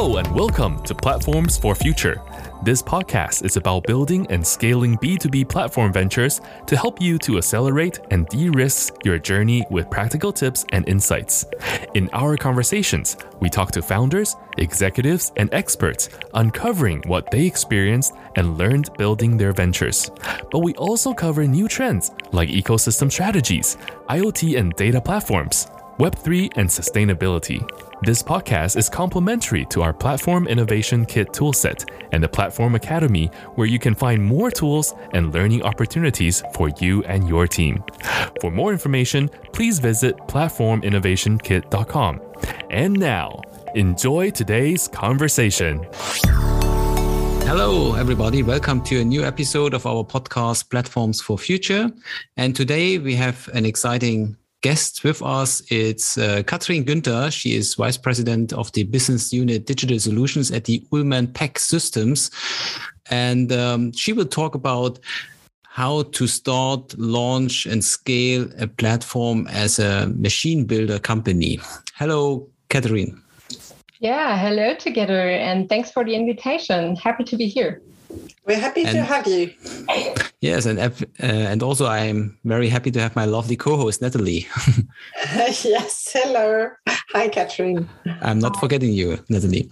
Hello, and welcome to Platforms for Future. This podcast is about building and scaling B2B platform ventures to help you to accelerate and de risk your journey with practical tips and insights. In our conversations, we talk to founders, executives, and experts, uncovering what they experienced and learned building their ventures. But we also cover new trends like ecosystem strategies, IoT and data platforms, Web3 and sustainability. This podcast is complementary to our Platform Innovation Kit toolset and the Platform Academy, where you can find more tools and learning opportunities for you and your team. For more information, please visit platforminnovationkit.com. And now, enjoy today's conversation. Hello, everybody. Welcome to a new episode of our podcast, Platforms for Future. And today we have an exciting guest with us. It's uh, Katrin Günther. She is Vice President of the Business Unit Digital Solutions at the Uhlmann PAC Systems. And um, she will talk about how to start, launch, and scale a platform as a machine builder company. Hello, Katrin. Yeah, hello together, and thanks for the invitation. Happy to be here. We're happy and, to have you. Yes, and uh, and also I'm very happy to have my lovely co-host Natalie. yes, hello. Hi, Catherine. I'm not forgetting you, Natalie.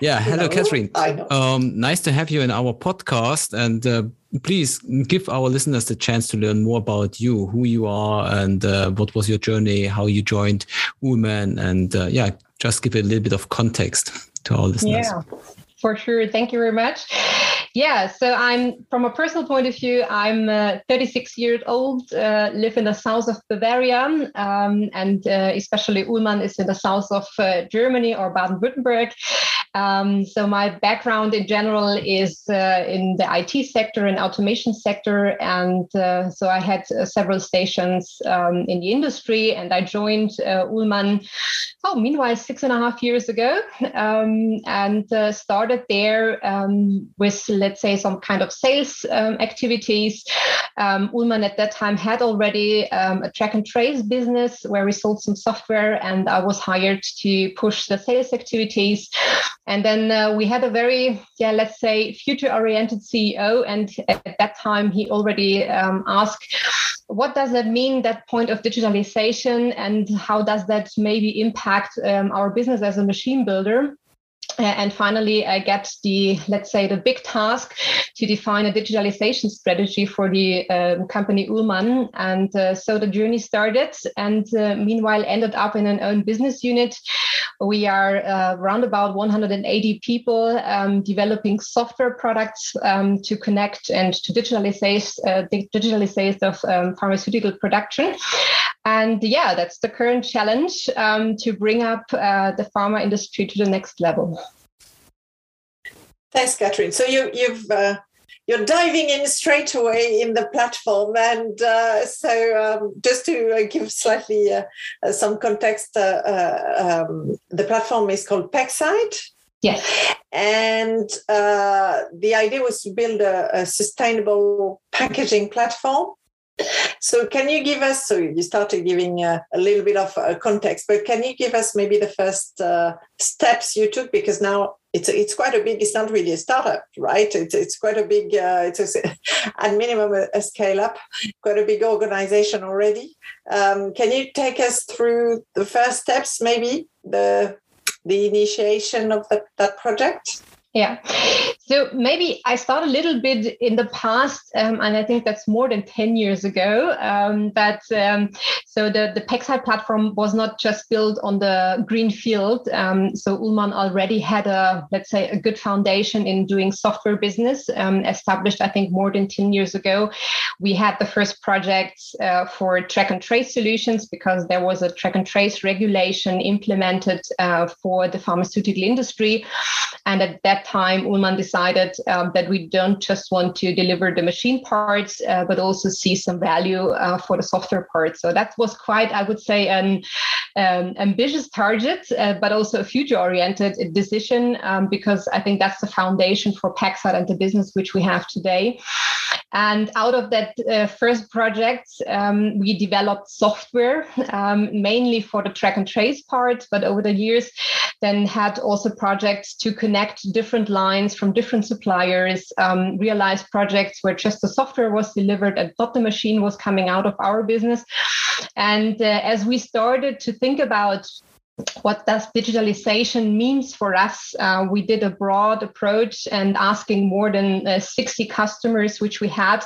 Yeah, hello, Catherine. I know. Um, nice to have you in our podcast, and uh, please give our listeners the chance to learn more about you, who you are, and uh, what was your journey, how you joined Uhlmann, and uh, yeah, just give a little bit of context to our listeners. Yeah for sure. Thank you very much. Yeah, so I'm from a personal point of view, I'm uh, 36 years old, uh, live in the south of Bavaria, um, and uh, especially Uhlmann is in the south of uh, Germany or Baden-Württemberg. Um, so my background in general is uh, in the IT sector and automation sector, and uh, so I had several stations um, in the industry, and I joined Uhlmann. Oh, meanwhile, six and a half years ago, um, and started there um, with let's say, some kind of sales um, activities. Um, Uhlmann at that time had already um, a track and trace business where we sold some software, and I was hired to push the sales activities. And then uh, we had a very, yeah, let's say, future oriented CEO. And at that time, he already um, asked, what does that mean, that point of digitalization, and how does that maybe impact um, our business as a machine builder? and finally, I get the, let's say, the big task to define a digitalization strategy for the um, company Uhlmann. And uh, so the journey started and uh, meanwhile ended up in an own business unit. We are uh, around about 180 people um, developing software products um, to connect and to digitalize, uh, of um, pharmaceutical production. And yeah, that's the current challenge um, to bring up uh, the pharma industry to the next level. Thanks, Catherine. So you, you've uh, you're diving in straight away in the platform, and uh, so um, just to uh, give slightly uh, uh, some context, um, the platform is called PacSite. Yes. And the idea was to build a, a sustainable packaging platform so, can you give us? So, you started giving a, a little bit of uh, context, but can you give us maybe the first uh, steps you took? Because now it's it's quite a big. It's not really a startup, right? It's it's quite a big. Uh, it's a, at minimum a, a, scale up, quite a big organization already. Um, can you take us through the first steps, maybe the the initiation of the, that project? Yeah. So maybe I start a little bit in the past, um, and I think that's more than 10 years ago. Um, but um, so the, the PacSite platform was not just built on the green field. Um, so Uhlmann already had a, let's say, a good foundation in doing software business, um, established, I think, more than 10 years ago. We had the first projects uh, for track and trace solutions because there was a track and trace regulation implemented uh, for the pharmaceutical industry. And at that time, Uhlmann decided um, that we don't just want to deliver the machine parts, uh, but also see some value uh, for the software part. So that was quite, I would say, an um, ambitious target, uh, but also a future-oriented decision um, because I think that's the foundation for Packside and the business which we have today. And out of that uh, first project, um, we developed software um, mainly for the track and trace part, but over the years, then had also projects to connect different lines from different suppliers, um, realized projects where just the software was delivered and not the machine was coming out of our business. And uh, as we started to think about what does digitalization means for us uh, we did a broad approach and asking more than uh, 60 customers which we had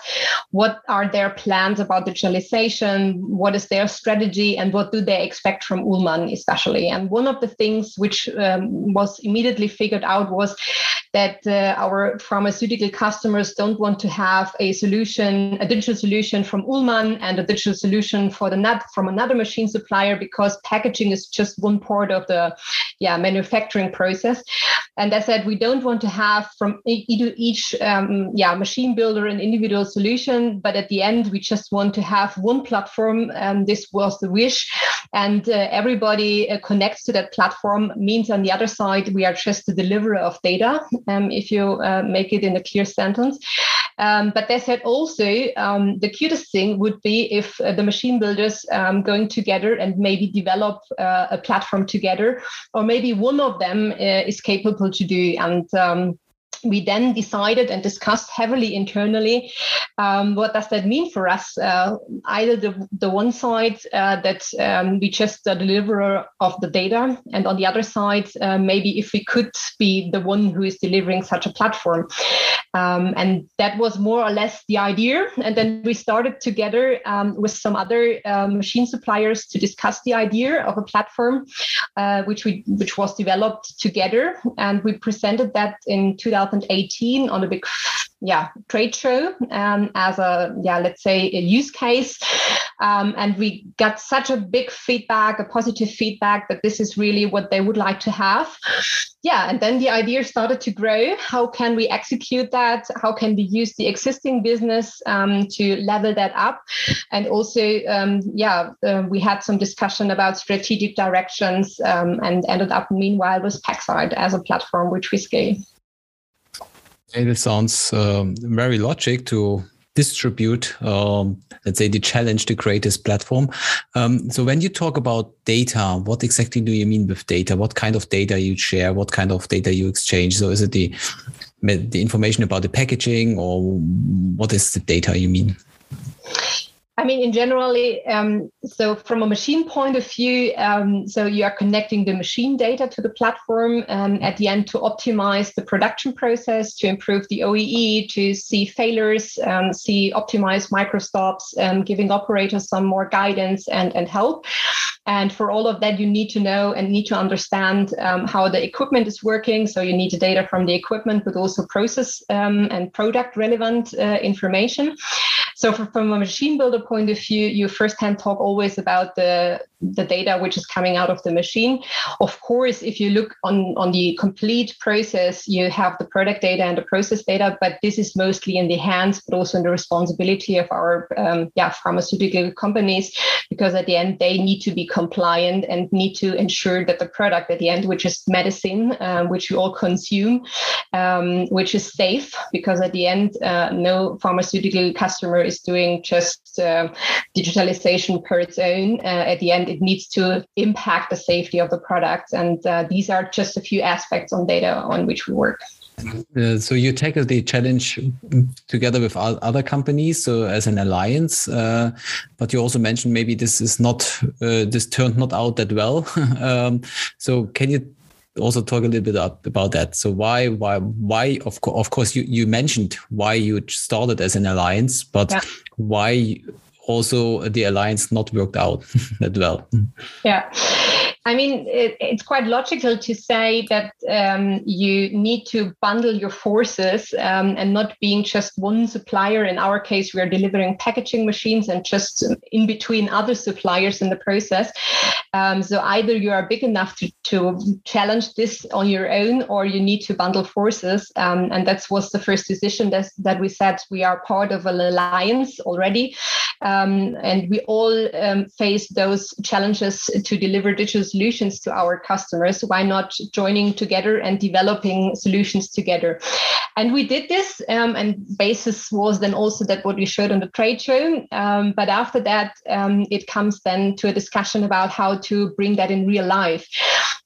what are their plans about digitalization what is their strategy and what do they expect from Uhlmann especially. And one of the things which um, was immediately figured out was that uh, our pharmaceutical customers don't want to have a solution a digital solution from Uhlmann and a digital solution for the nut from another machine supplier because packaging is just one part of the yeah manufacturing process. And I said we don't want to have from each um, yeah machine builder an individual solution, but at the end we just want to have one platform. And this was the wish, and uh, everybody uh, connects to that platform. Means on the other side we are just the deliverer of data. Um, if you uh, make it in a clear sentence. Um, but they said also um, the cutest thing would be if uh, the machine builders um, going together and maybe develop uh, a platform together, or maybe one of them uh, is capable to do. And um, we then decided and discussed heavily internally um, what does that mean for us uh, either the, the one side uh, that um, we just the deliverer of the data and on the other side uh, maybe if we could be the one who is delivering such a platform um, and that was more or less the idea. And then we started together um, with some other uh, machine suppliers to discuss the idea of a platform uh, which we which was developed together. And we presented that in 2018 on a big yeah trade show um, as a yeah let's say a use case. Um, and we got such a big feedback a positive feedback that this is really what they would like to have. Yeah and then the idea started to grow. How can we execute that? How can we use the existing business um, to level that up? And also um, yeah uh, we had some discussion about strategic directions um, and ended up meanwhile with packside as a platform which we scale it sounds um, very logic to distribute, um, let's say, the challenge to create this platform. Um, so when you talk about data, what exactly do you mean with data? What kind of data you share? What kind of data you exchange? So is it the the information about the packaging, or what is the data you mean? I mean, in generally, um, so from a machine point of view, um, so you are connecting the machine data to the platform um, at the end to optimize the production process, to improve the OEE, to see failures, um, see optimize microstops, um, giving operators some more guidance and, and help. And for all of that, you need to know and need to understand um, how the equipment is working. So you need the data from the equipment, but also process and product relevant uh, information. So for, from a machine builder point of view, you firsthand talk always about the the data which is coming out of the machine. Of course, if you look on, on the complete process, you have the product data and the process data, but this is mostly in the hands, but also in the responsibility of our um, yeah, pharmaceutical companies, because at the end, they need to be compliant and need to ensure that the product at the end, which is medicine, um, which we all consume, um, which is safe, because at the end, uh, no pharmaceutical customer is doing just uh, digitalization per its own. Uh, at the end, it needs to impact the safety of the product. And uh, these are just a few aspects on data on which we work. Uh, so you tackle the challenge together with other companies, so as an alliance. Uh, but you also mentioned maybe this is not uh, this turned not out that well. um, so can you also talk a little bit about that? So why why why of co of course you you mentioned why you started as an alliance, but yeah. why also the alliance not worked out that well. Yeah. I mean, it, it's quite logical to say that um, you need to bundle your forces um, and not being just one supplier. In our case, we are delivering packaging machines and just in between other suppliers in the process. Um, so either you are big enough to, to challenge this on your own, or you need to bundle forces. Um, and that was the first decision that, that we said we are part of an alliance already, um, and we all um, face those challenges to deliver digital solutions to our customers. Why not joining together and developing solutions together? And we did this, um, and basis was then also that what we showed on the trade show. Um, but after that, um, it comes then to a discussion about how to bring that in real life.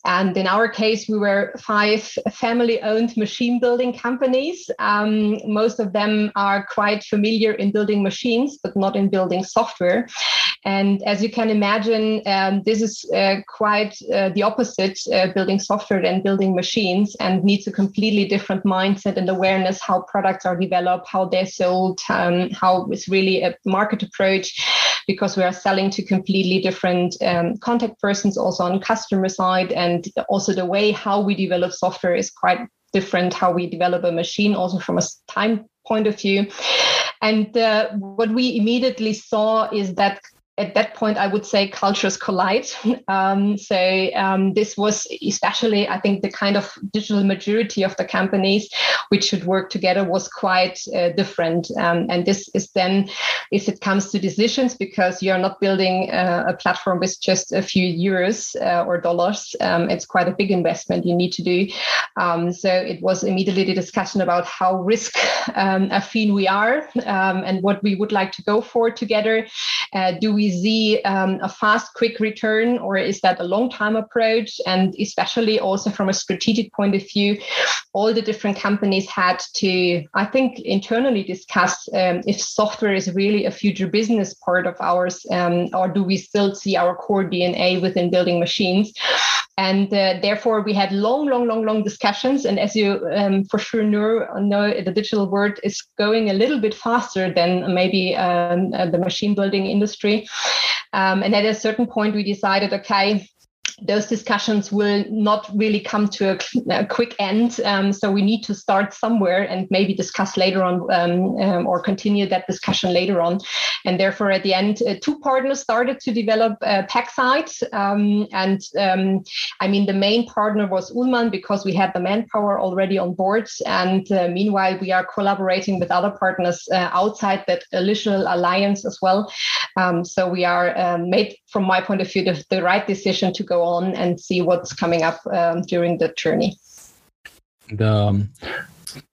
And in our case, we were five family owned machine building companies. Um, most of them are quite familiar in building machines, but not in building software. And as you can imagine, um, this is uh, quite uh, the opposite uh, building software than building machines and needs a completely different mindset and awareness how products are developed, how they're sold, um, how it's really a market approach because we are selling to completely different um, contact persons also on customer side. And also the way how we develop software is quite different how we develop a machine also from a time point of view. And uh, what we immediately saw is that at that point, I would say cultures collide. Um, so um, this was especially, I think, the kind of digital maturity of the companies which should work together was quite uh, different. Um, and this is then, if it comes to decisions, because you're not building uh, a platform with just a few euros uh, or dollars, um, it's quite a big investment you need to do. Um, so it was immediately the discussion about how risk um, affine we are and what we would like to go for together. Uh, do we we see um, a fast, quick return, or is that a long time approach? And especially also from a strategic point of view, all the different companies had to, I think, internally discuss um, if software is really a future business part of ours, um, or do we still see our core DNA within building machines? And uh, therefore, we had long, long, long, long discussions. And as you um, for sure know, know, the digital world is going a little bit faster than maybe um, uh, the machine building industry. Um, and at a certain point, we decided, okay, those discussions will not really come to a, a quick end. Um, so we need to start somewhere and maybe discuss later on um, um, or continue that discussion later on. And therefore, at the end, uh, two partners started to develop uh, PackSide. Um, and um, I mean, the main partner was Uhlmann because we had the manpower already on board. And uh, meanwhile, we are collaborating with other partners uh, outside that initial alliance as well. Um, so we are made, from my point of view, the, the right decision to go on and see what's coming up um, during the journey. The, um,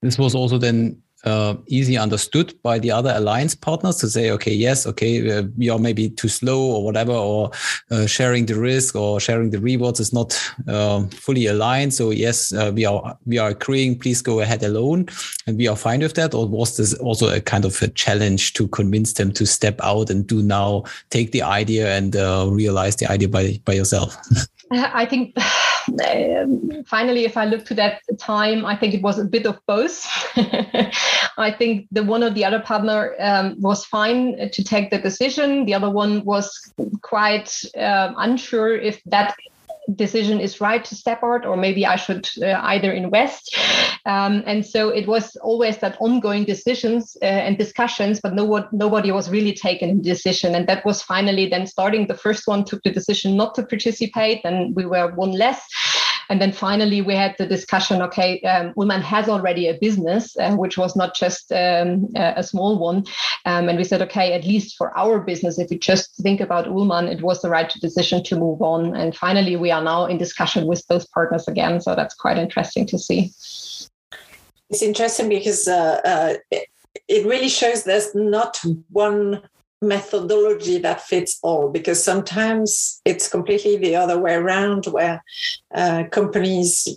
this was also then uh, easy understood by the other alliance partners to say, okay, yes, okay, uh, are maybe too slow or whatever, or uh, sharing the risk or sharing the rewards is not uh, fully aligned. So yes, uh, we are we are agreeing. Please go ahead alone, and we are fine with that. Or was this also a kind of a challenge to convince them to step out and do now take the idea and uh, realize the idea by by yourself? I think finally, if I look to that time, I think it was a bit of both. I think the one or the other partner um, was fine to take the decision. The other one was quite uh, unsure if that decision is right to step out or maybe i should uh, either invest. Um, and so it was always that ongoing decisions uh, and discussions but no one, nobody was really taking a decision. And that was finally then starting the first one took the decision not to participate and we were one less and then finally, we had the discussion okay, um, has already a business, uh, which was not just um, a small one. Um, and we said, okay, at least for our business, if we just think about Uhlmann, it was the right decision to move on. And finally, we are now in discussion with those partners again. So that's quite interesting to see. It's interesting because uh, uh, it really shows there's not one methodology that fits all because sometimes it's completely the other way around where uh, companies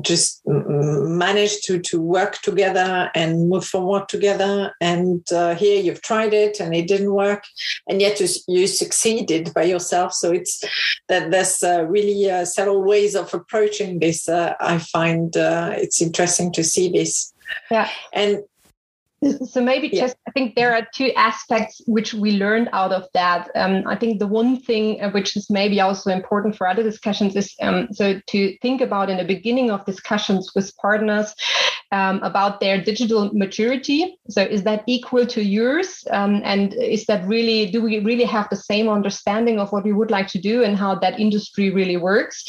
just manage to to work together and move forward together and uh, here you've tried it and it didn't work and yet you, you succeeded by yourself. So it's that there's uh, really uh, several ways of approaching this uh, i find uh, it's interesting to see this. Yeah. And So maybe yeah. just I think there are two aspects which we learned out of that. Um, I think the one thing uh, which is maybe also important for other discussions is um, so to think about in the beginning of discussions with partners um, about their digital maturity. So is that equal to yours? Um, and is that really do we really have the same understanding of what we would like to do and how that industry really works?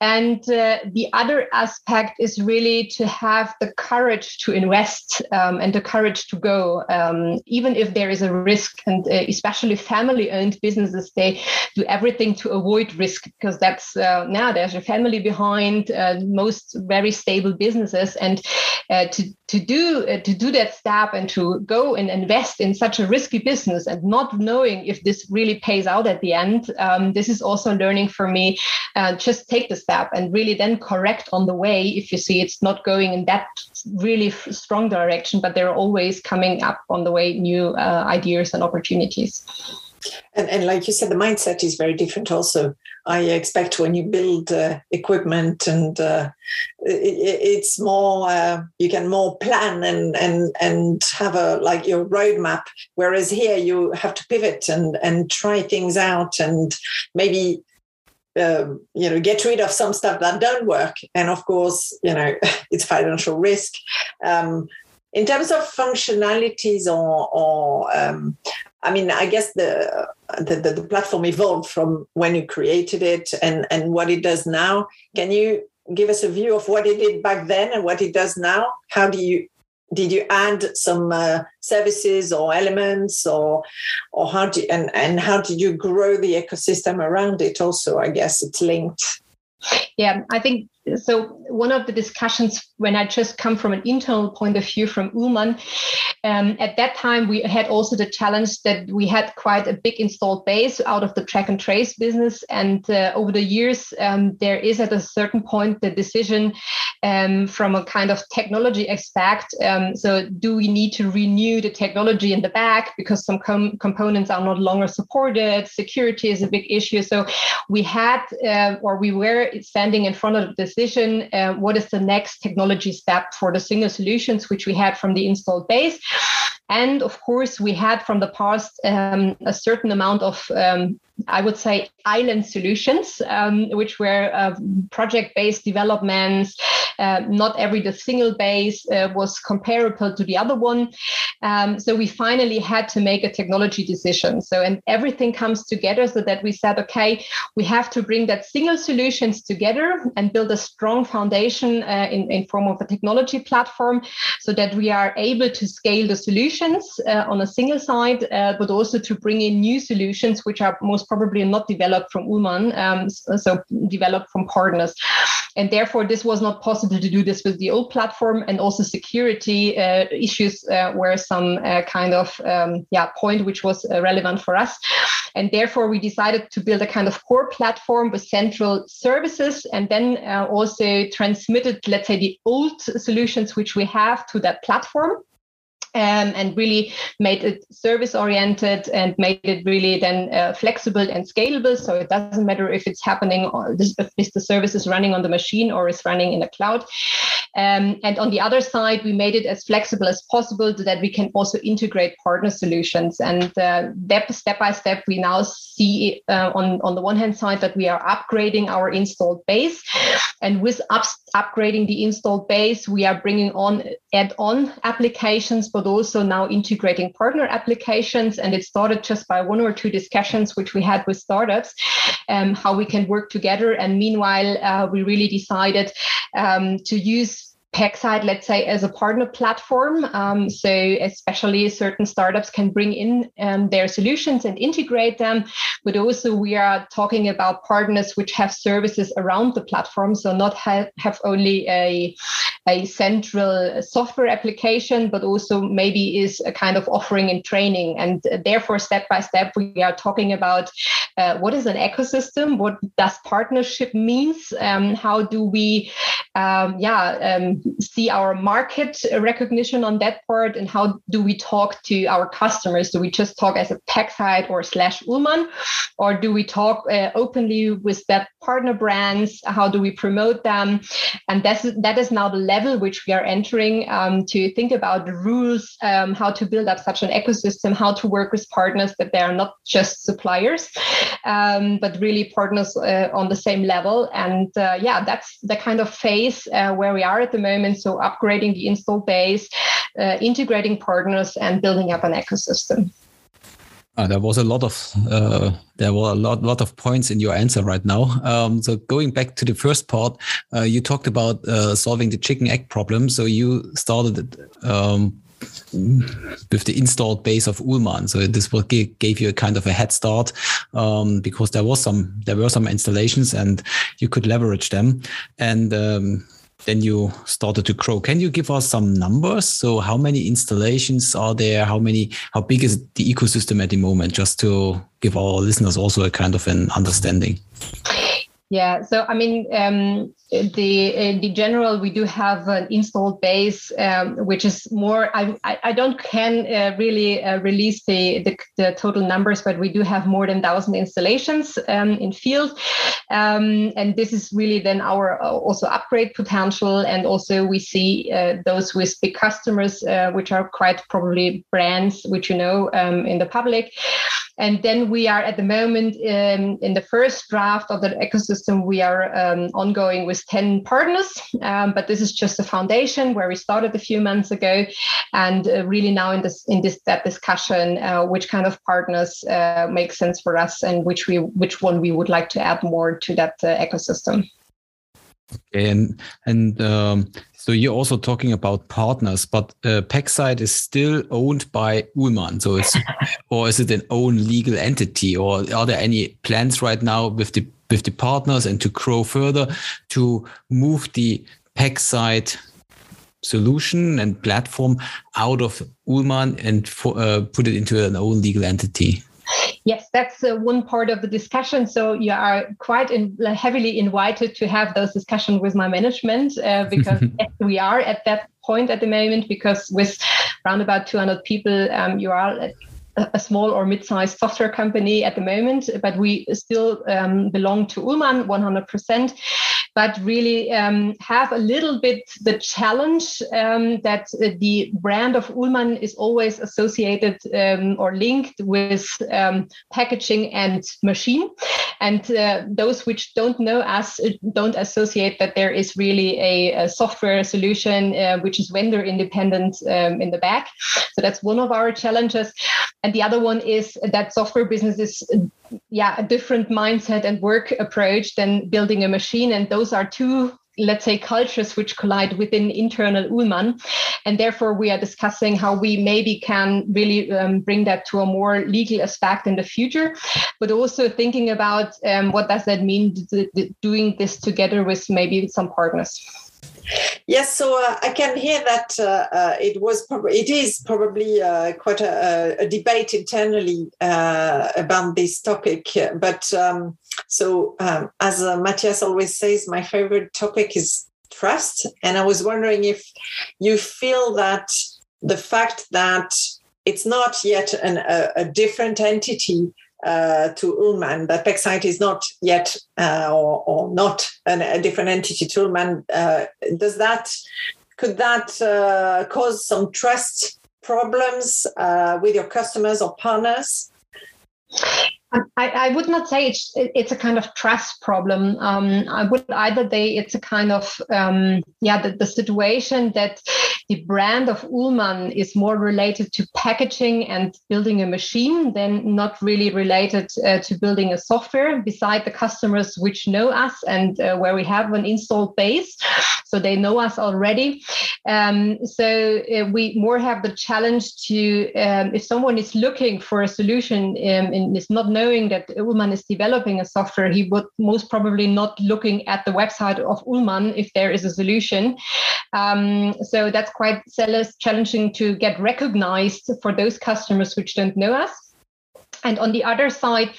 And uh, the other aspect is really to have the courage to invest um, and the courage to go, um, even if there is a risk. And uh, especially family owned businesses, they do everything to avoid risk because that's uh, now there's a family behind uh, most very stable businesses. And uh, to, to, do, uh, to do that step and to go and invest in such a risky business and not knowing if this really pays out at the end, um, this is also learning for me. just take the step and really then correct on the way if you see it's not going in that really strong direction, but there are always coming up on the way new uh, ideas and opportunities. And, and like you said, the mindset is very different also. I expect when you build uh, equipment and uh, it, it's more, uh, you can more plan and, and, and have a, like your roadmap. Whereas here you have to pivot and, and try things out and maybe um, you know get rid of some stuff that don't work. And of course you know it's financial risk. Um, in terms of functionalities or, or um, i mean i guess the, the, the platform evolved from when you created it and and what it does now. Can you give us a view of what it did back then and what it does now? How do you did you add some uh, services or elements or or how do you, and and how did you grow the ecosystem around it also i guess it's linked? Yeah i think so one of the discussions when I just come from an internal point of view from Uhlmann, um, at that time we had also the challenge that we had quite a big installed base out of the track and trace business, and uh, over the years um, there is at a certain point the decision um, from a kind of technology aspect. Um, so do we need to renew the technology in the back because some com- components are not longer supported? Security is a big issue. So we had uh, or we were standing in front of the decision uh, what is the next technology step for the single solutions which we had from the installed base. And of course we had from the past um, a certain amount of um, I would say island solutions, um, which were uh, project-based developments. Uh, not every the single base uh, was comparable to the other one. Um, so we finally had to make a technology decision. So and everything comes together so that we said, okay, we have to bring that single solutions together and build a strong foundation uh, in, in form of a technology platform, so that we are able to scale the solutions uh, on a single side, uh, but also to bring in new solutions which are most probably not developed from Uhlmann, um, so developed from partners. And therefore, this was not possible to do this with the old platform, and also security uh, issues uh, were some uh, kind of um, yeah point which was uh, relevant for us. And therefore, we decided to build a kind of core platform with central services, and then uh, also transmitted, let's say, the old solutions which we have to that platform um, and really made it service oriented and made it really then uh, flexible and scalable. So it doesn't matter if it's happening, or this, if the service is running on the machine or is running in the cloud. Um, and on the other side, we made it as flexible as possible so that we can also integrate partner solutions. And uh, step by step, we now see uh, on, on the one hand side that we are upgrading our installed base. And with up, upgrading the installed base, we are bringing on add on applications, but also now integrating partner applications. And it started just by one or two discussions which we had with startups, um, how we can work together. And meanwhile, uh, we really decided um, to use PacSide, let's say, as a partner platform. Um, so, especially certain startups can bring in um, their solutions and integrate them. But also, we are talking about partners which have services around the platform. So, not have, have only a, a central software application, but also maybe is a kind of offering and training. And therefore, step by step, we are talking about uh, what is an ecosystem? What does partnership means? Um, how do we, um, yeah, um, see our market recognition on that part and how do we talk to our customers do we just talk as a PacSide or slash Uhlmann or do we talk uh, openly with that partner brands how do we promote them and that's that is now the level which we are entering um, to think about the rules, um, how to build up such an ecosystem, how to work with partners that they are not just suppliers, um, but really partners uh, on the same level. And uh, yeah, that's the kind of phase uh, where we are at the moment. So upgrading the install base, uh, integrating partners, and building up an ecosystem. Uh, there was a lot of uh, there were a lot lot of points in your answer right now. Um, so going back to the first part, uh, you talked about uh, solving the chicken egg problem. So you started um, with the installed base of Uhlmann. So this will gave you a kind of a head start um, because there was some there were some installations and you could leverage them and. Then you started to grow. Can you give us some numbers? So how many installations are there? How many, how big is the ecosystem at the moment? Just to give our listeners also a kind of an understanding. Yeah, so I mean, um, the the general, we do have an installed base, um, which is more. I I, I don't can uh, really uh, release the, the, the total numbers, but we do have more than thousand installations um, in field, um, and this is really then our uh, also upgrade potential, and also we see uh, those with big customers, uh, which are quite probably brands which you know um, in the public. And then we are at the moment in, in the first draft of the ecosystem, we are um, ongoing with 10 partners. Um, but this is just the foundation where we started a few months ago. And uh, really now in this in this that discussion, uh, which kind of partners uh, make sense for us and which we which one we would like to add more to that uh, ecosystem. And and um, so you're also talking about partners, but uh, PacSite is still owned by Uhlmann. So it's or is it an own legal entity, or are there any plans right now with the with the partners and to grow further to move the PacSite solution and platform out of Uhlmann and for, uh, put it into an own legal entity? Yes, that's uh, one part of the discussion. So you are quite in, heavily invited to have those discussions with my management uh, because we are at that point at the moment because with around about 200 people, um, you are a small or mid-sized software company at the moment, but we still um, belong to Uhlmann 100% but really um, have a little bit the challenge um, that uh, the brand of Uhlmann is always associated um, or linked with um, packaging and machine. And uh, those which don't know us uh, don't associate that there is really a, a software solution uh, which is vendor independent um, in the back. So that's one of our challenges. And the other one is that software business is yeah a different mindset and work approach than building a machine. And those are two let's say cultures which collide within internal Uhlmann. And therefore we are discussing how we maybe can really um, bring that to a more legal aspect in the future but also thinking about um, what does that mean doing this together with maybe some partners Yes, so uh, I can hear that uh, uh, it was probably it is probably uh, quite a, a, debate internally uh, about this topic. But um, so, um, as uh, Matthias always says, my favorite topic is trust, and I was wondering if you feel that the fact that it's not yet an, a, a different entity uh, to Uhlmann, that PacSite is not yet uh, or, or, not an, a different entity to Uhlmann. Uh, does that could that uh, cause some trust problems uh, with your customers or partners? I, I, would not say it's it's a kind of trust problem. Um, I would either say it's a kind of um, yeah the, the situation that the brand of Uhlmann is more related to packaging and building a machine than not really related uh, to building a software. Beside the customers which know us and uh, where we have an installed base, so they know us already. Um, so uh, we more have the challenge to um, if someone is looking for a solution um, and is not knowing that Uhlmann is developing a software, he would most probably not looking at the website of Uhlmann if there is a solution. Um, so that's quite challenging to get recognized for those customers which don't know us. And on the other side,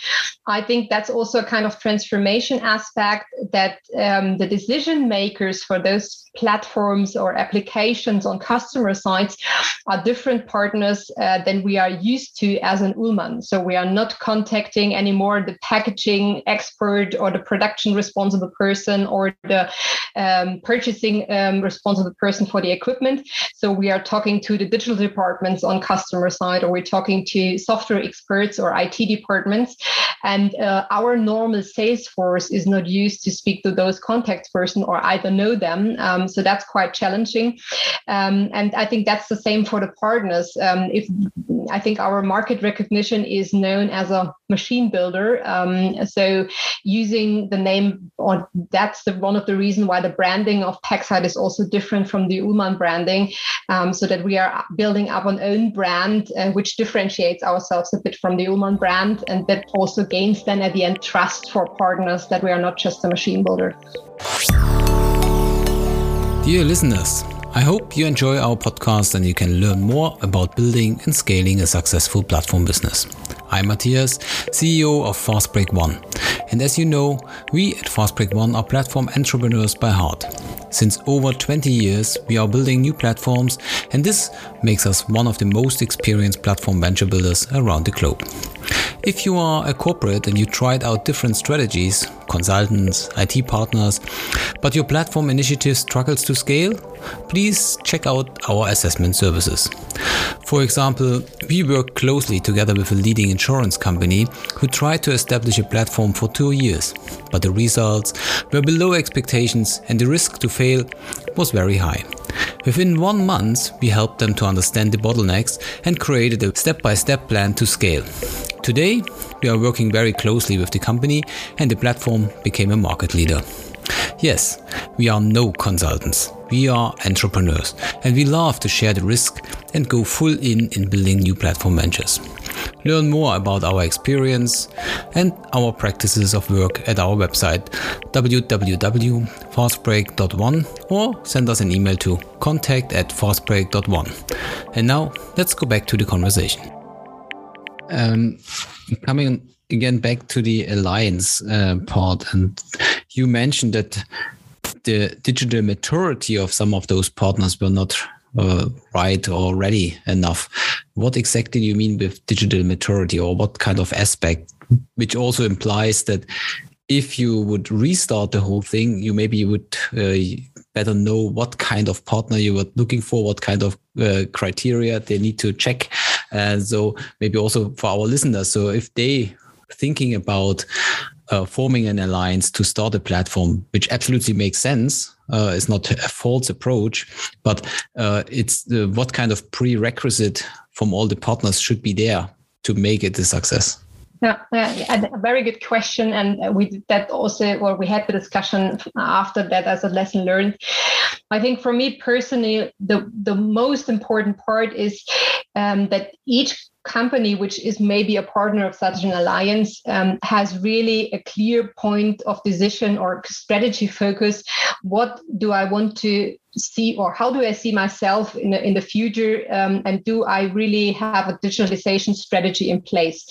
I think that's also a kind of transformation aspect that um, the decision makers for those platforms or applications on customer sites are different partners uh, than we are used to as an Uhlmann. So we are not contacting anymore the packaging expert or the production responsible person or the um, purchasing um, responsible person for the equipment. So we are talking to the digital departments on customer side, or we're talking to software experts or IT departments. And uh, our normal sales force is not used to speak to those contact person or either know them. Um, so that's quite challenging. Um, and I think that's the same for the partners. Um, if I think our market recognition is known as a machine builder. Um, so using the name, or that's the, one of the reasons why the branding of Packside is also different from the Uhlmann branding, um, so that we are building up an own brand uh, which differentiates ourselves a bit from the Uhlmann brand, and that also gains then at the end trust for partners that we are not just a machine builder. Dear listeners, I hope you enjoy our podcast and you can learn more about building and scaling a successful platform business. I'm Matthias, CEO of Fastbreak One. And as you know, we at Fastbreak One are platform entrepreneurs by heart. Since over 20 years, we are building new platforms, and this makes us one of the most experienced platform venture builders around the globe. If you are a corporate and you tried out different strategies, consultants, IT partners, but your platform initiative struggles to scale, please check out our assessment services. For example, we work closely together with a leading insurance company who tried to establish a platform for two years, but the results were below expectations and the risk to fail was very high. Within one month, we helped them to understand the bottlenecks and created a step by step plan to scale. Today, we are working very closely with the company and the platform became a market leader. Yes, we are no consultants. We are entrepreneurs and we love to share the risk and go full in in building new platform ventures. Learn more about our experience and our practices of work at our website www.fastbreak.one or send us an email to contact at fastbreak.one. And now let's go back to the conversation. Um, coming again back to the alliance uh, part, and you mentioned that the digital maturity of some of those partners were not uh, right or ready enough. What exactly do you mean with digital maturity, or what kind of aspect? Which also implies that if you would restart the whole thing, you maybe would uh, better know what kind of partner you were looking for, what kind of uh, criteria they need to check. And so maybe also for our listeners, so if they thinking about uh, forming an alliance to start a platform, which absolutely makes sense. Uh, it's not a false approach, but uh, it's what kind of prerequisite from all the partners should be there to make it a success. Yeah, yeah, a very good question, and we did that also, or we had the discussion after that as a lesson learned. I think for me personally, the the most important part is um, that each company which is maybe a partner of such an alliance um, has really a clear point of decision or strategy focus what do i want to see or how do i see myself in the, in the future? Um, and do i really have a digitalization strategy in place?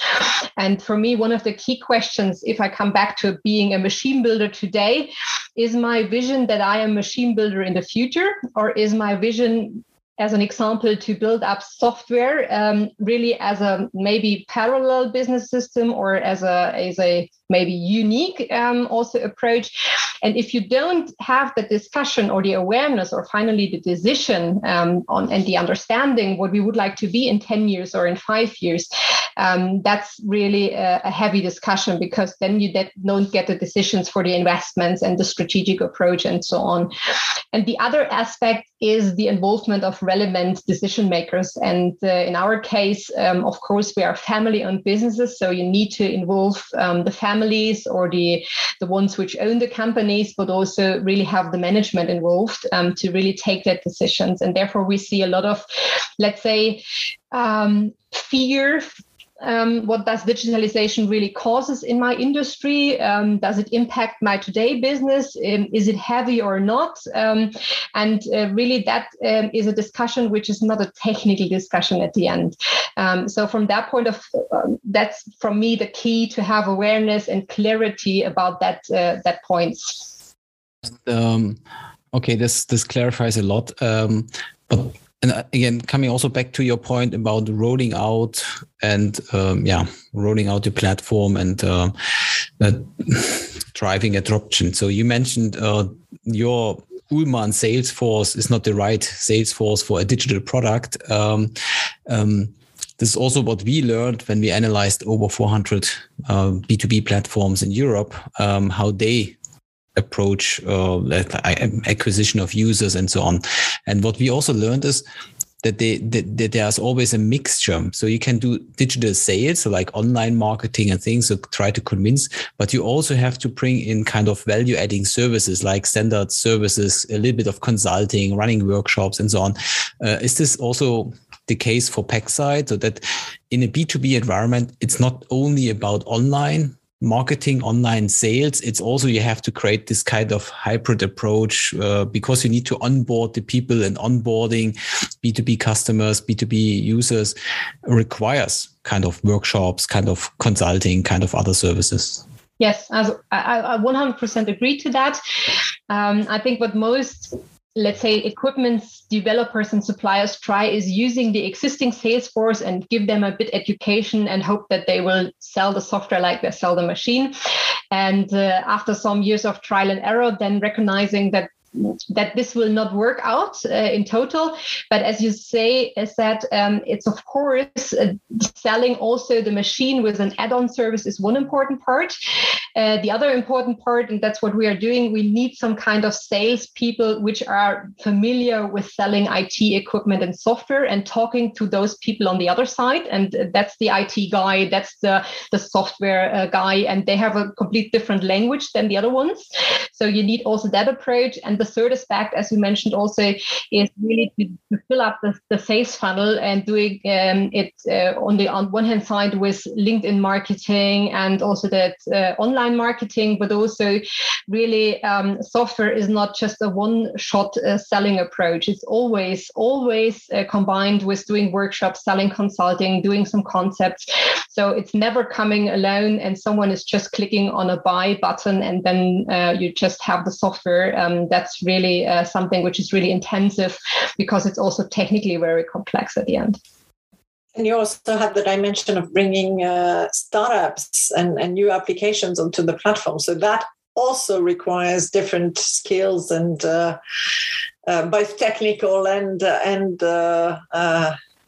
And for me one of the key questions if i come back to being a machine builder today is my vision that i am machine builder in the future or is my vision as an example to build up software um, really as a maybe parallel business system or as a as a maybe unique um, also approach and if you don't have the discussion or the awareness or finally the decision um, on and the understanding what we would like to be in 10 years or in five years um, that's really a, a, heavy discussion because then you don't get the decisions for the investments and the strategic approach and so on and the other aspect is the involvement of relevant decision makers. And uh, in our case, um, of course, we are family owned businesses. So you need to involve um, the families or the, the ones which own the companies, but also really have the management involved um, to really take that decisions. And therefore, we see a lot of, let's say, um, fear um, what does digitalization really causes in my industry? Um, does it impact my today business? Um, is it heavy or not? Um, and uh, really, that um, is a discussion which is not a technical discussion at the end. Um, so, from that point of, that's from me the key to have awareness and clarity about that uh, that points. okay, this this clarifies a lot. but and uh, again coming also back to your point about rolling out and um, yeah rolling out the platform and uh, uh, driving adoption. So you mentioned uh, your sales force is not the right sales force for a digital product. Um, um, this is also what we learned when we analyzed over 400 uh, B2B platforms in Europe, um, how they approach uh, acquisition of users and so on. And what we also learned is that, they, that, that, there's always a mixture. So you can do digital sales, so like online marketing and things, so try to convince, but you also have to bring in kind of value adding services like standard services, a little bit of consulting, running workshops, and so on. Uh, is this also the case for PackSide so that in a B2B environment, it's not only about online marketing online sales it's also you have to create this kind of hybrid approach uh, because you need to onboard the people and onboarding b2b customers b2b users requires kind of workshops kind of consulting kind of other services. Yes as i, I 100% agree to that. Um, i think what most let's say equipment developers and suppliers try is using the existing sales force and give them a bit education and hope that they will sell the software like they sell the machine. And uh, after some years of trial and error then recognizing that that this will not work out uh, in total. But as you say, is that um, it's of course uh, selling also the machine with an add-on service is one important part. Uh, the other important part, and that's what we are doing, we need some kind of sales people which are familiar with selling IT equipment and software and talking to those people on the other side. And that's the IT guy, that's the the software uh, guy, and they have a complete different language than the other ones. So you need also that approach and the third aspect, as you mentioned, also is really to, to fill up the, the, sales funnel and doing um, it uh, on the on one hand side with LinkedIn marketing and also that uh, online marketing, but also really um, software is not just a one-shot uh, selling approach. It's always always uh, combined with doing workshops, selling consulting, doing some concepts. So it's never coming alone, and someone is just clicking on a buy button, and then uh, you just have the software um, that's that's really uh, something which is really intensive because it's also technically very complex at the end. And you also have the dimension of bringing uh, startups and, and new applications onto the platform. So that also requires different skills and uh, uh, both technical and and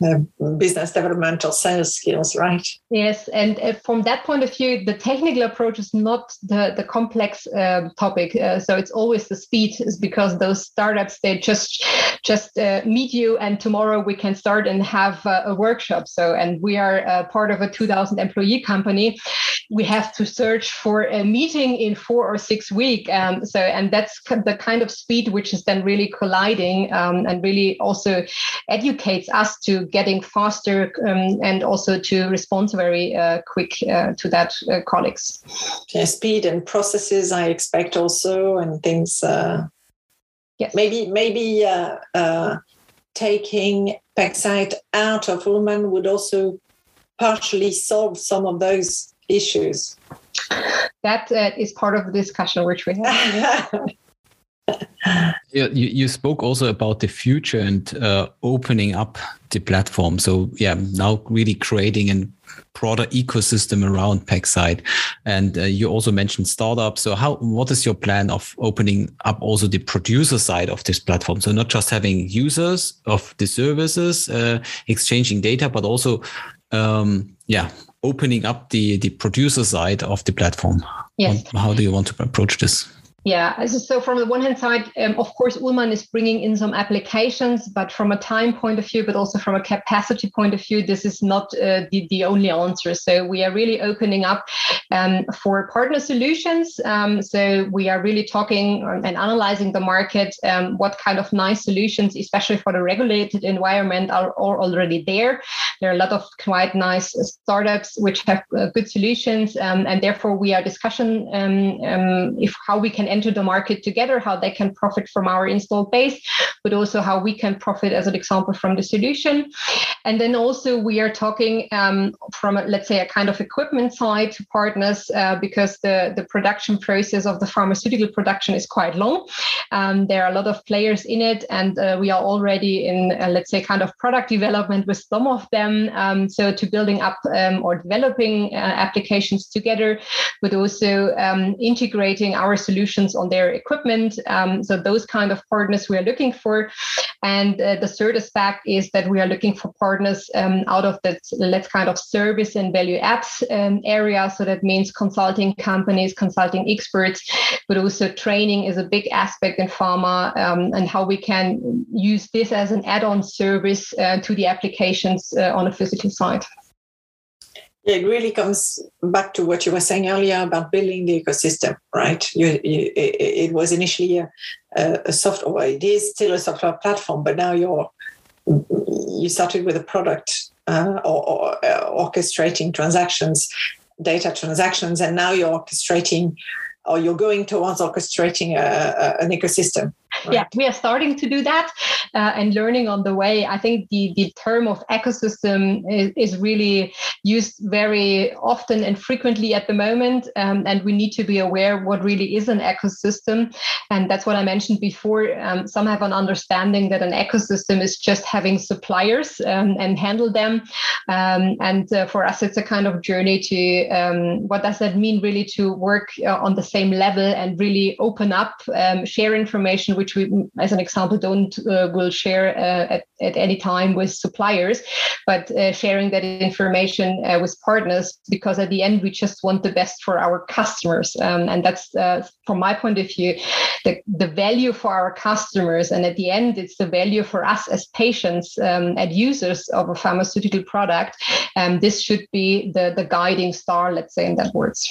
uh, uh, business developmental sales skills, right? Yes, and uh, from that point of view, the technical approach is not the the complex uh, topic. Uh, so it's always the speed, is because those startups they just just uh, meet you, and tomorrow we can start and have uh, a workshop. So and we are uh, part of a 2,000 employee company. We have to search for a meeting in four or six weeks. Um, so and that's the kind of speed which is then really colliding um, and really also educates us to getting faster um, and also to respond very uh, quick uh, to that uh, colleagues. Yeah, speed and processes, I expect also, and things. Uh, yes. Maybe maybe uh, uh, taking PackSide out of Uhlmann would also partially solve some of those issues. That is part of the discussion which we have. you, you spoke also about the future and uh, opening up the platform. So yeah, now really creating a broader ecosystem around PackSide. And uh, you also mentioned startups. So how what is your plan of opening up also the producer side of this platform? So not just having users of the services uh, exchanging data, but also um, yeah, opening up the the producer side of the platform. Yes. How do you want to approach this? Yeah, so from the one hand side, um, of course, Uhlmann is bringing in some applications, but from a time point of view, but also from a capacity point of view, this is not uh, the, the only answer. So we are really opening up um, for partner solutions. Um, so we are really talking and analyzing the market, um, what kind of nice solutions, especially for the regulated environment, are, are already there. There are a lot of quite nice startups which have uh, good solutions, um, and therefore we are discussing um, if how we can enter the market together, how they can profit from our installed base, but also how we can profit, as an example, from the solution. And then also we are talking um, from, let's say, a kind of equipment side to partners uh, because the, the production process of the pharmaceutical production is quite long. Um, there are a lot of players in it, and uh, we are already in, uh, let's say, kind of product development with some of them. Um, so to building up um, or developing uh, applications together, but also um, integrating our on their equipment. Um, so those kind of partners we are looking for. And uh, the third aspect is that we are looking for partners um, out of that let's kind of service and value apps um, area. So that means consulting companies, consulting experts, but also training is a big aspect in pharma um, and how we can use this as an add-on service uh, to the applications uh, on a physical side. It really comes back to what you were saying earlier about building the ecosystem, right? You, you, it, was initially a, a software, it is still a software platform, but now you're you started with a product uh, or, or uh, orchestrating transactions, data transactions, and now you're orchestrating or you're going towards orchestrating a, a, an ecosystem. Right? Yeah, we are starting to do that uh, and learning on the way. I think the, the term of ecosystem is, is really used very often and frequently at the moment. Um, and we need to be aware what really is an ecosystem. And that's what I mentioned before. Um, some have an understanding that an ecosystem is just having suppliers um, and handle them. Um, and uh, for us, it's a kind of journey to um, what does that mean really to work uh, on the same level and really open up, um, share information, which we, as an example, don't uh, will share uh, at, at any time with suppliers, but uh, sharing that information with partners because at the end we just want the best for our customers, um, and that's from my point of view the the value for our customers, and at the end it's the value for us as patients um, and users of a pharmaceutical product. Um, this should be the the guiding star, let's say in that words.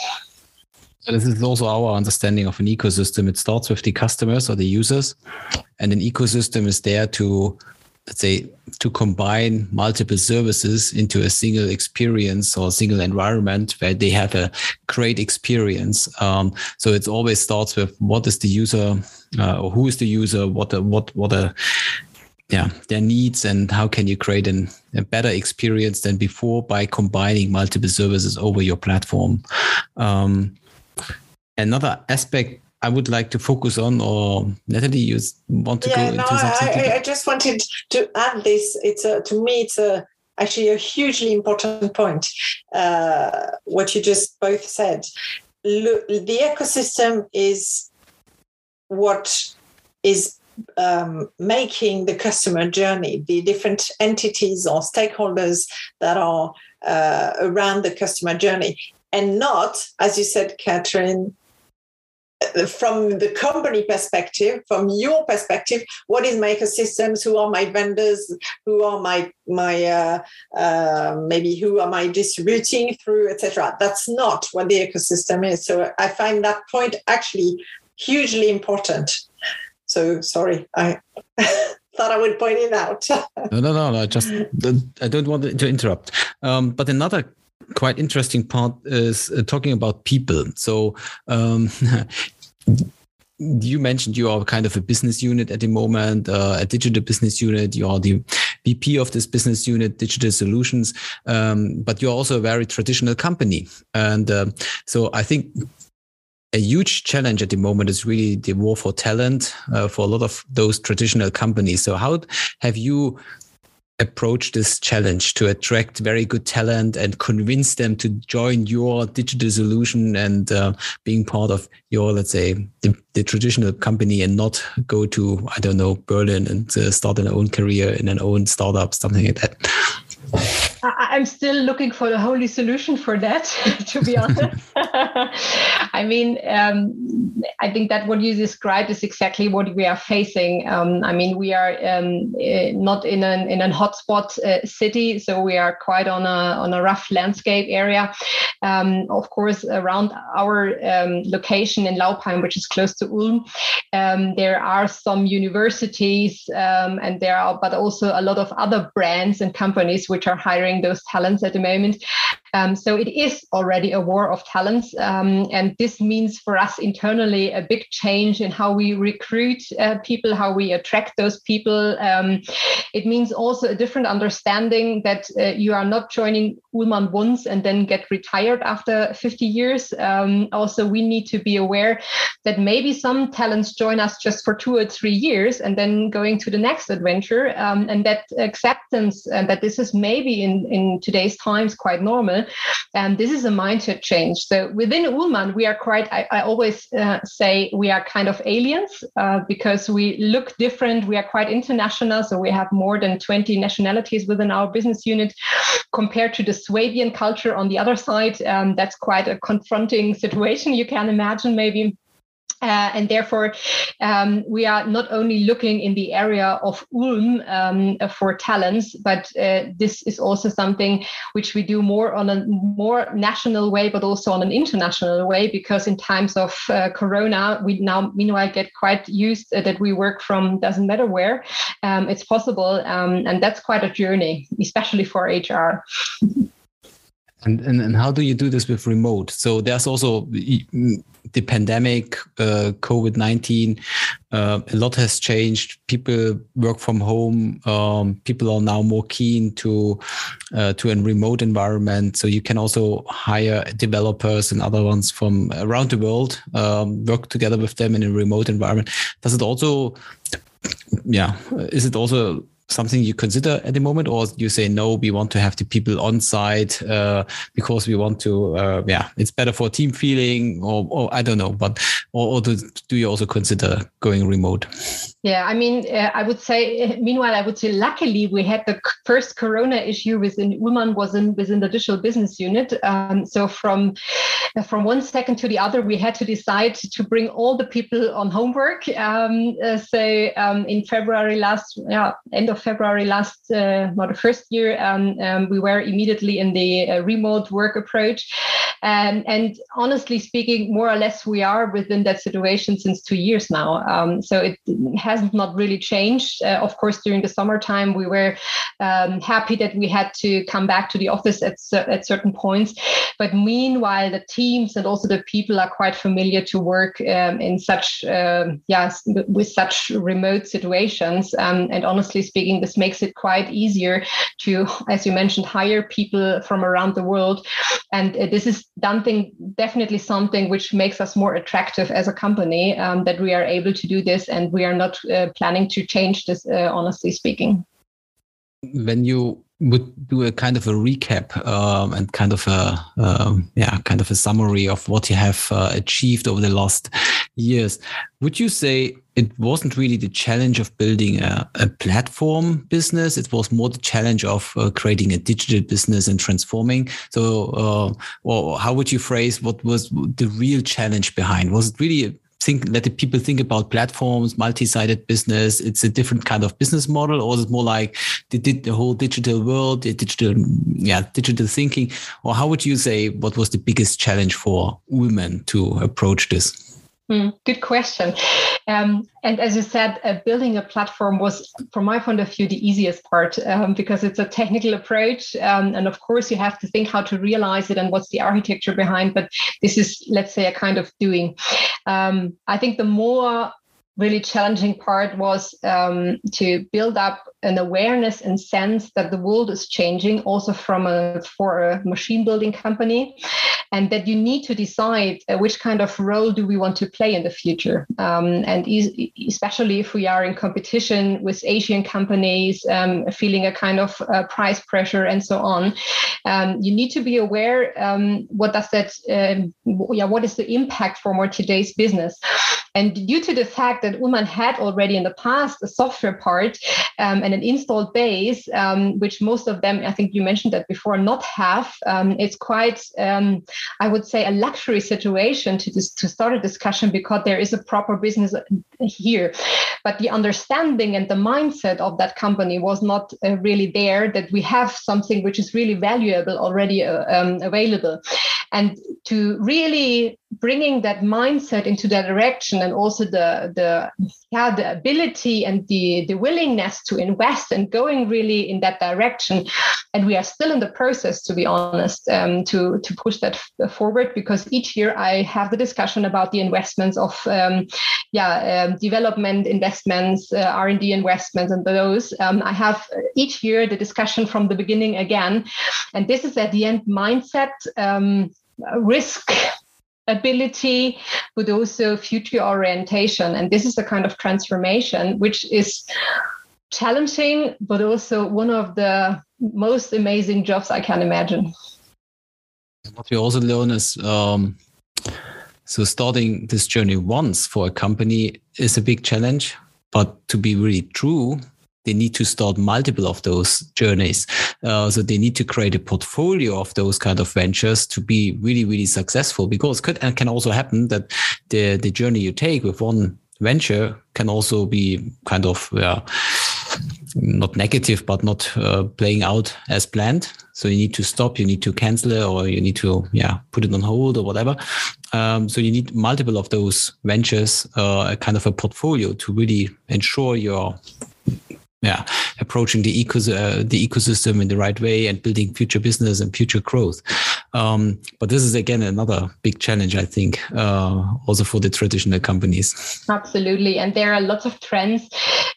This is also our understanding of an ecosystem. It starts with the customers or the users, and an ecosystem is there to, let's say, to combine multiple services into a single experience or single environment where they have a great experience. Um, so it always starts with what is the user, uh, or who is the user, what the, what what a yeah their needs and how can you create an, a better experience than before by combining multiple services over your platform um, Another aspect I would like to focus on, or Natalie, you want to yeah, go no, into something? I, I, just wanted to add this. It's a, to me, it's a actually a hugely important point. Uh, what you just both said. Look, the ecosystem is what is um, making the customer journey, the different entities or stakeholders that are uh, around the customer journey, and not, as you said, Catherine, from the company perspective, from your perspective, what is my ecosystems? Who are my vendors? Who are my my uh, uh, maybe who am I distributing through, etc. That's not what the ecosystem is. So I find that point actually hugely important. So sorry, I. thought I would point it out. no, no, no, no. Just I don't want to interrupt. Um, but another quite interesting part is uh, talking about people. So um, you mentioned you are kind of a business unit at the moment, uh, a digital business unit. You are the VP of this business unit, digital solutions, um, but you're also a very traditional company. And uh, so I think a huge challenge at the moment is really the war for talent uh, for a lot of those traditional companies. So how have you approach this challenge to attract very good talent and convince them to join your digital solution and uh, being part of your, let's say, the, the, traditional company and not go to, I don't know, Berlin and uh, start an own career in an own startup, something like that? I'm still looking for the holy solution for that, to be honest. I mean, um, I think that what you described is exactly what we are facing. Um, I mean, we are um, eh, not in an in a hotspot uh, city, so we are quite on a on a rough landscape area. Um, of course, around our um, location in Laupheim, which is close to Ulm, um, there are some universities, and there are, but also a lot of other brands and companies which are hiring those talents at the moment. Um, so it is already a war of talents. Um, and this means for us internally a big change in how we recruit uh, people, how we attract those people. Um, it means also a different understanding that uh, you are not joining Uhlmann once and then get retired after 50 years. Um, also, we need to be aware that maybe some talents join us just for two or three years and then going to the next adventure. Um, and that acceptance and that this is maybe in, in today's times quite normal and this is a mindset change. So within Uhlmann, we are quite, I, I always uh, say we are kind of aliens uh, because we look different. We are quite international. So we have more than 20 nationalities within our business unit compared to the Swabian culture on the other side. Um, that's quite a confronting situation. You can imagine maybe uh, and therefore, um, we are not only looking in the area of Ulm um, for talents, but uh, this is also something which we do more on a more national way, but also on an international way, because in times of uh, Corona, we now meanwhile get quite used that we work from doesn't matter where um, it's possible. Um, and that's quite a journey, especially for HR. And, and, and how do you do this with remote? So there's also the pandemic, uh, COVID 19, uh, a lot has changed. People work from home. Um, people are now more keen to uh, to a remote environment. So you can also hire developers and other ones from around the world, um, work together with them in a remote environment. Does it also, yeah, is it also something you consider at the moment, or you say no? We want to have the people on site uh, because we want to. Uh, yeah, it's better for team feeling, or, or I don't know. But or, or do, do you also consider going remote? Yeah, I mean, uh, I would say. Meanwhile, I would say, luckily, we had the first Corona issue within Uhlmann was in within the digital business unit. Um, so from from one second to the other, we had to decide to bring all the people on homework. Um, uh, so um, in February last, yeah, end of February last, uh, not the first year, um, um, we were immediately in the uh, remote work approach. Um, and honestly speaking, more or less, we are within that situation since two years now. Um, so it has not really changed. Uh, of course, during the summertime, we were um, happy that we had to come back to the office at, at certain points. But meanwhile, the teams and also the people are quite familiar to work um, in such, yes, with such remote situations. And honestly speaking, this makes it quite easier to, as you mentioned, hire people from around the world. And uh, this is something, definitely something which makes us more attractive as a company um, that we are able to do this and we are not uh, planning to change this, uh, honestly speaking. When you would do a kind of a recap um, and kind of a um, yeah kind of a summary of what you have uh, achieved over the last years would you say it wasn't really the challenge of building a, a platform business it was more the challenge of uh, creating a digital business and transforming so uh, or how would you phrase what was the real challenge behind was it really think let the people think about platforms, multi-sided business. It's a different kind of business model, or is it more like the, the whole digital world, the digital, yeah, digital thinking? Or how would you say what was the biggest challenge for women to approach this? Mm, good question. Um, and as you said, uh, building a platform was, from my point of view, the easiest part um, because it's a technical approach. Um, and of course, you have to think how to realize it and what's the architecture behind. But this is, let's say, a kind of doing. Um, I think the more really challenging part was um, to build up an awareness and sense that the world is changing also from a for a machine building company and that you need to decide uh, which kind of role do we want to play in the future. Um, and e- especially if we are in competition with asian companies um, feeling a kind of uh, price pressure and so on um, you need to be aware um, what does that um, yeah what is the impact for more today's business. And due to the fact that Uhlmann had already in the past a software part um, and an installed base, um, which most of them, I think you mentioned that before, not have, um, it's quite, um, I would say, a luxury situation to, dis- to start a discussion because there is a proper business here. But the understanding and the mindset of that company was not uh, really there that we have something which is really valuable already uh, um, available. And to really bringing that mindset into that direction and also the the yeah the ability and the the willingness to invest and going really in that direction. And we are still in the process to be honest um, to to push that forward because each year i have the discussion about the investments of um, yeah um, development investments uh, r&d investments and those. Um, i have each year the discussion from the beginning again. And this is at the end mindset um, risk ability, but also future orientation. And this is a kind of transformation which is challenging, but also one of the most amazing jobs I can imagine. What we also learn is um, so starting this journey once for a company is a big challenge. But to be really true, they need to start multiple of those journeys. Uh, so they need to create a portfolio of those kind of ventures to be really, really successful because could and can also happen that the, the journey you take with one venture can also be kind of, yeah, not negative, but not uh, playing out as planned. So you need to stop, you need to cancel it, or you need to, yeah, put it on hold or whatever. Um, so you need multiple of those ventures, uh, kind of a portfolio to really ensure your yeah. Approaching the ecos uh, the ecosystem in the right way and building future business and future growth. Um, but this is again another big challenge i think uh, also for the traditional companies. Absolutely. And there are lots of trends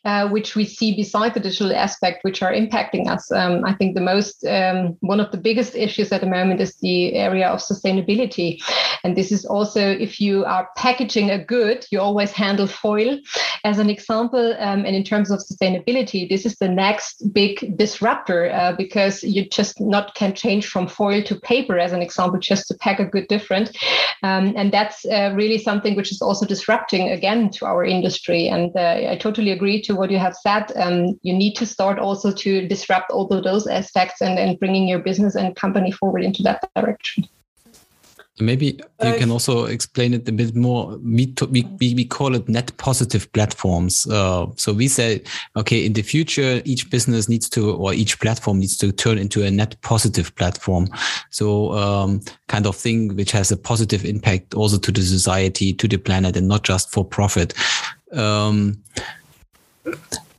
uh, which we see beside the digital aspect which are impacting us. Um, i think the most um, one of the biggest issues at the moment is the area of sustainability. And this is also if you are packaging a good you always handle foil. As an example um, and in terms of sustainability this is the next big disruptor uh, because you just not can change from foil to paper as an example just to pack a good different. Um, and that's uh, really something which is also disrupting again to our industry. And uh, i totally agree to what you have said um, you need to start also to disrupt all of those aspects and, and bringing your business and company forward into that direction Maybe you can also explain it a bit more. We, we, we call it net positive platforms. Uh, so we say, okay, in the future, each business needs to, or each platform needs to turn into a net positive platform. So um, kind of thing which has a positive impact also to the society, to the planet, and not just for profit. Um,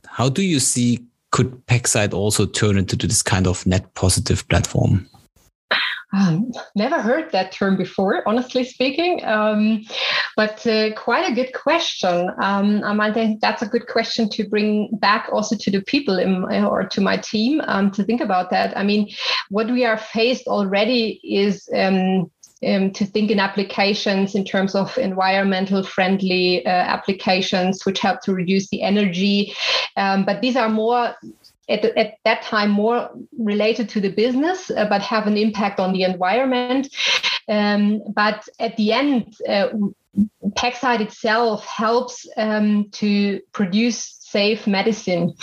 how do you see could Packside also turn into this kind of net positive platform? Um, never heard that term before, honestly speaking, um, but uh, quite a good question. Um, I think that's a good question to bring back also to the people in, or to my team um, to think about that. I mean, what we are faced already is um, to think in applications in terms of environmental friendly uh, applications which help to reduce the energy um, but these are more at, at that time more related to the business, uh, but have an impact on the environment. Um, but at the end, uh, Packside itself helps um, to produce safe medicine.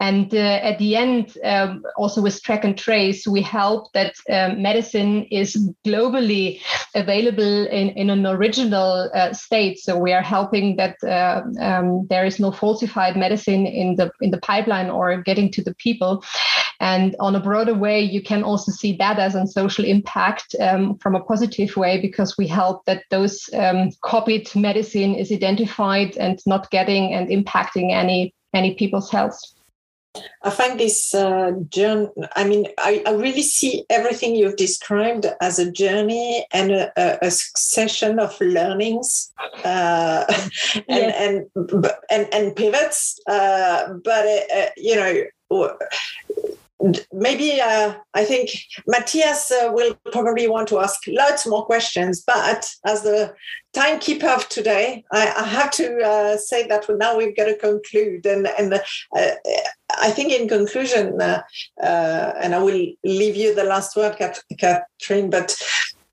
And uh, at the end, um, also with track and trace, we help that um, medicine is globally available in, in an original uh, state. So we are helping that uh, um, there is no falsified medicine in the in the pipeline or getting to the people. And on a broader way, you can also see that as a social impact um, from a positive way because we help that those um, copied medicine is identified and not getting and impacting any any people's health. I find this uh, journey, I mean, I, I, really see everything you've described as a journey and a, a succession of learnings uh, and, and, and, and, pivots. Uh, but, uh, you know, maybe uh, I think Matthias uh, will probably want to ask lots more questions, but as the timekeeper of today, I, I have to uh, say that now we've got to conclude. And, and uh, I think, in conclusion, uh, uh, and I will leave you the last word, Catherine, but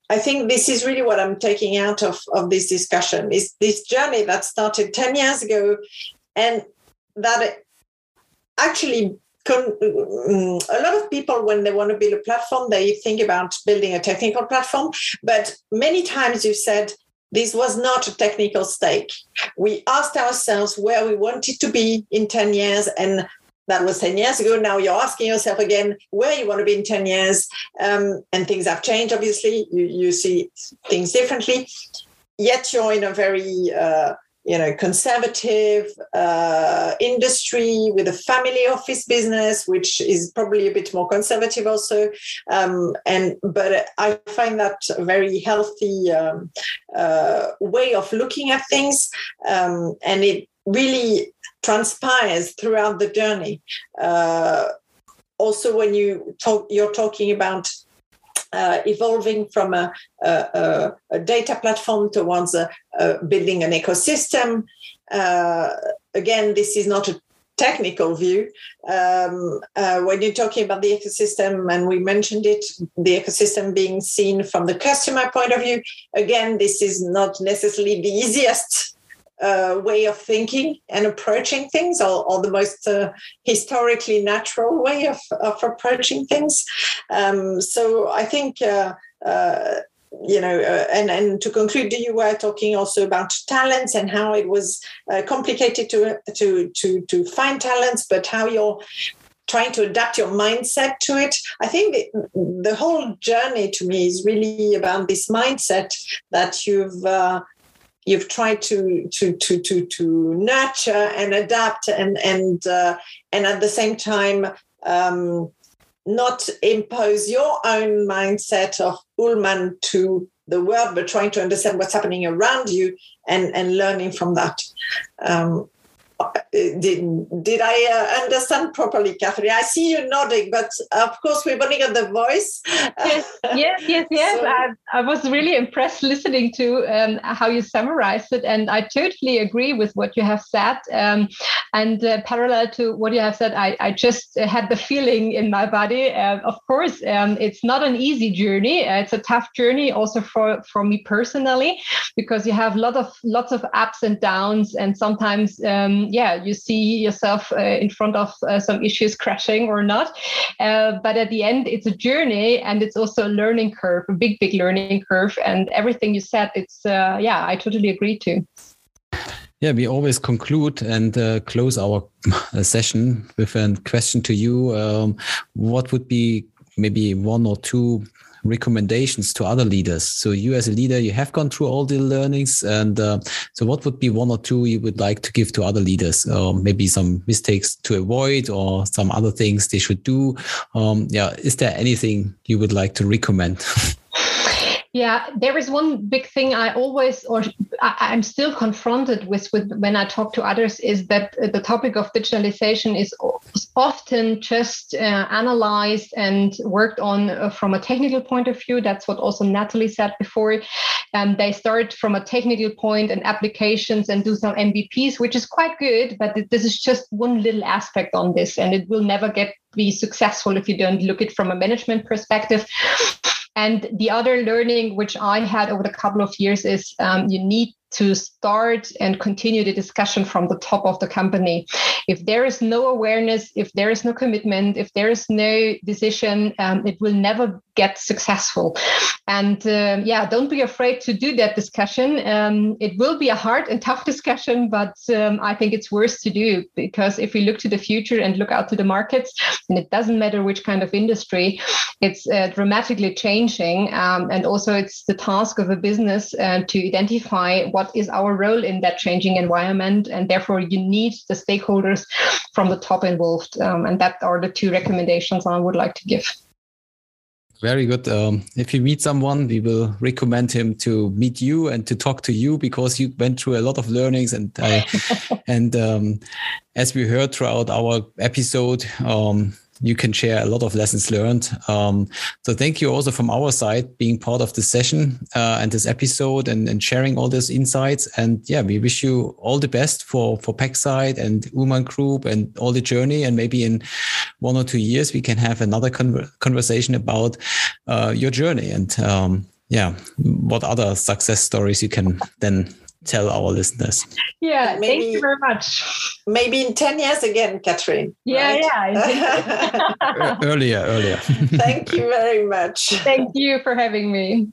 I think this is really what I'm taking out of, of this discussion is this journey that started 10 years ago and that actually a lot of people when they want to build a platform they think about building a technical platform but many times you said this was not a technical stake. We asked ourselves where we wanted to be in 10 years and that was 10 years ago. Now you're asking yourself again where you want to be in 10 years um, and things have changed obviously. You, you see things differently. Yet you're in a very uh, you know conservative uh, industry with a family office business which is probably a bit more conservative also. Um, and but i find that a very healthy um, uh, way of looking at things. Um, and it really transpires throughout the journey. Uh, also when you talk you're talking about uh, evolving from a, a, a, data platform towards a, building an ecosystem. Uh, again, this is not a technical view. Um, uh, when you're talking about the ecosystem, and we mentioned it, the ecosystem being seen from the customer point of view, again, this is not necessarily the easiest uh, way of thinking and approaching things, or, or the most uh, historically natural way of, of approaching things. Um, so I think. Uh, uh you know, uh, and and to conclude, you were talking also about talents and how it was uh, complicated to to to to find talents, but how you're trying to adapt your mindset to it. I think the, the whole journey to me is really about this mindset that you've uh, you've tried to to to to to nurture and adapt and and uh, and at the same time um, not impose your own mindset of Uhlmann to the world, but trying to understand what's happening around you and and learning from that. Um, did, did I uh, understand properly, Catherine? I see you nodding, but of course we've only got the voice. Yes, yes, yes, yes. so, I, I, was really impressed listening to um, how you summarized it, and I totally agree with what you have said. Um, and uh, parallel to what you have said, I, I just had the feeling in my body. Uh, of course, um, it's not an easy journey. Uh, it's a tough journey, also for for me personally, because you have lot of lots of ups and downs, and sometimes. Um, yeah, you see yourself uh, in front of uh, some issues crashing or not. Uh, but at the end, it's a journey and it's also a learning curve, a big, big learning curve. And everything you said, it's, uh, yeah, I totally agree to. Yeah, we always conclude and uh, close our session with a question to you. Um, what would be maybe one or two recommendations to other leaders? So you as a leader, you have gone through all the learnings, and uh, so what would be one or two you would like to give to other leaders, maybe some mistakes to avoid, or some other things they should do? Um, yeah, is there anything you would like to recommend? Yeah, there is one big thing I always, or I, am still confronted with, with when I talk to others, is that the topic of digitalization is often just uh, analyzed and worked on uh, from a technical point of view. That's what also Natalie said before. Um, they start from a technical point and applications and do some MVPs, which is quite good, but this is just one little aspect on this, and it will never get be successful if you don't look it from a management perspective. And the other learning which I had over the couple of years is um, you need to start and continue the discussion from the top of the company. If there is no awareness, if there is no commitment, if there is no decision, um, it will never get successful. And uh, yeah, don't be afraid to do that discussion. Um, it will be a hard and tough discussion, but um, I think it's worth to do because if we look to the future and look out to the markets, and it doesn't matter which kind of industry, it's uh, dramatically changing. Um, and also, it's the task of a business uh, to identify what is our role in that changing environment. And therefore, you need the stakeholders from the top involved. Um, and that are the two recommendations I would like to give. Very good. Um, if you meet someone, we will recommend him to meet you and to talk to you because you went through a lot of learnings. And I, and um, as we heard throughout our episode, um, you can share a lot of lessons learned. Um, so thank you also from our side being part of this session uh, and this episode and, and sharing all these insights. And yeah, we wish you all the best for for Packside and Uhlmann Group and all the journey. And maybe in one or two years we can have another con- conversation about uh, your journey and um, yeah, what other success stories you can then tell our listeners? Yeah, maybe, thank you very much. Maybe in 10 years again, Catherine. Yeah, right? yeah. earlier, earlier. thank you very much. Thank you for having me.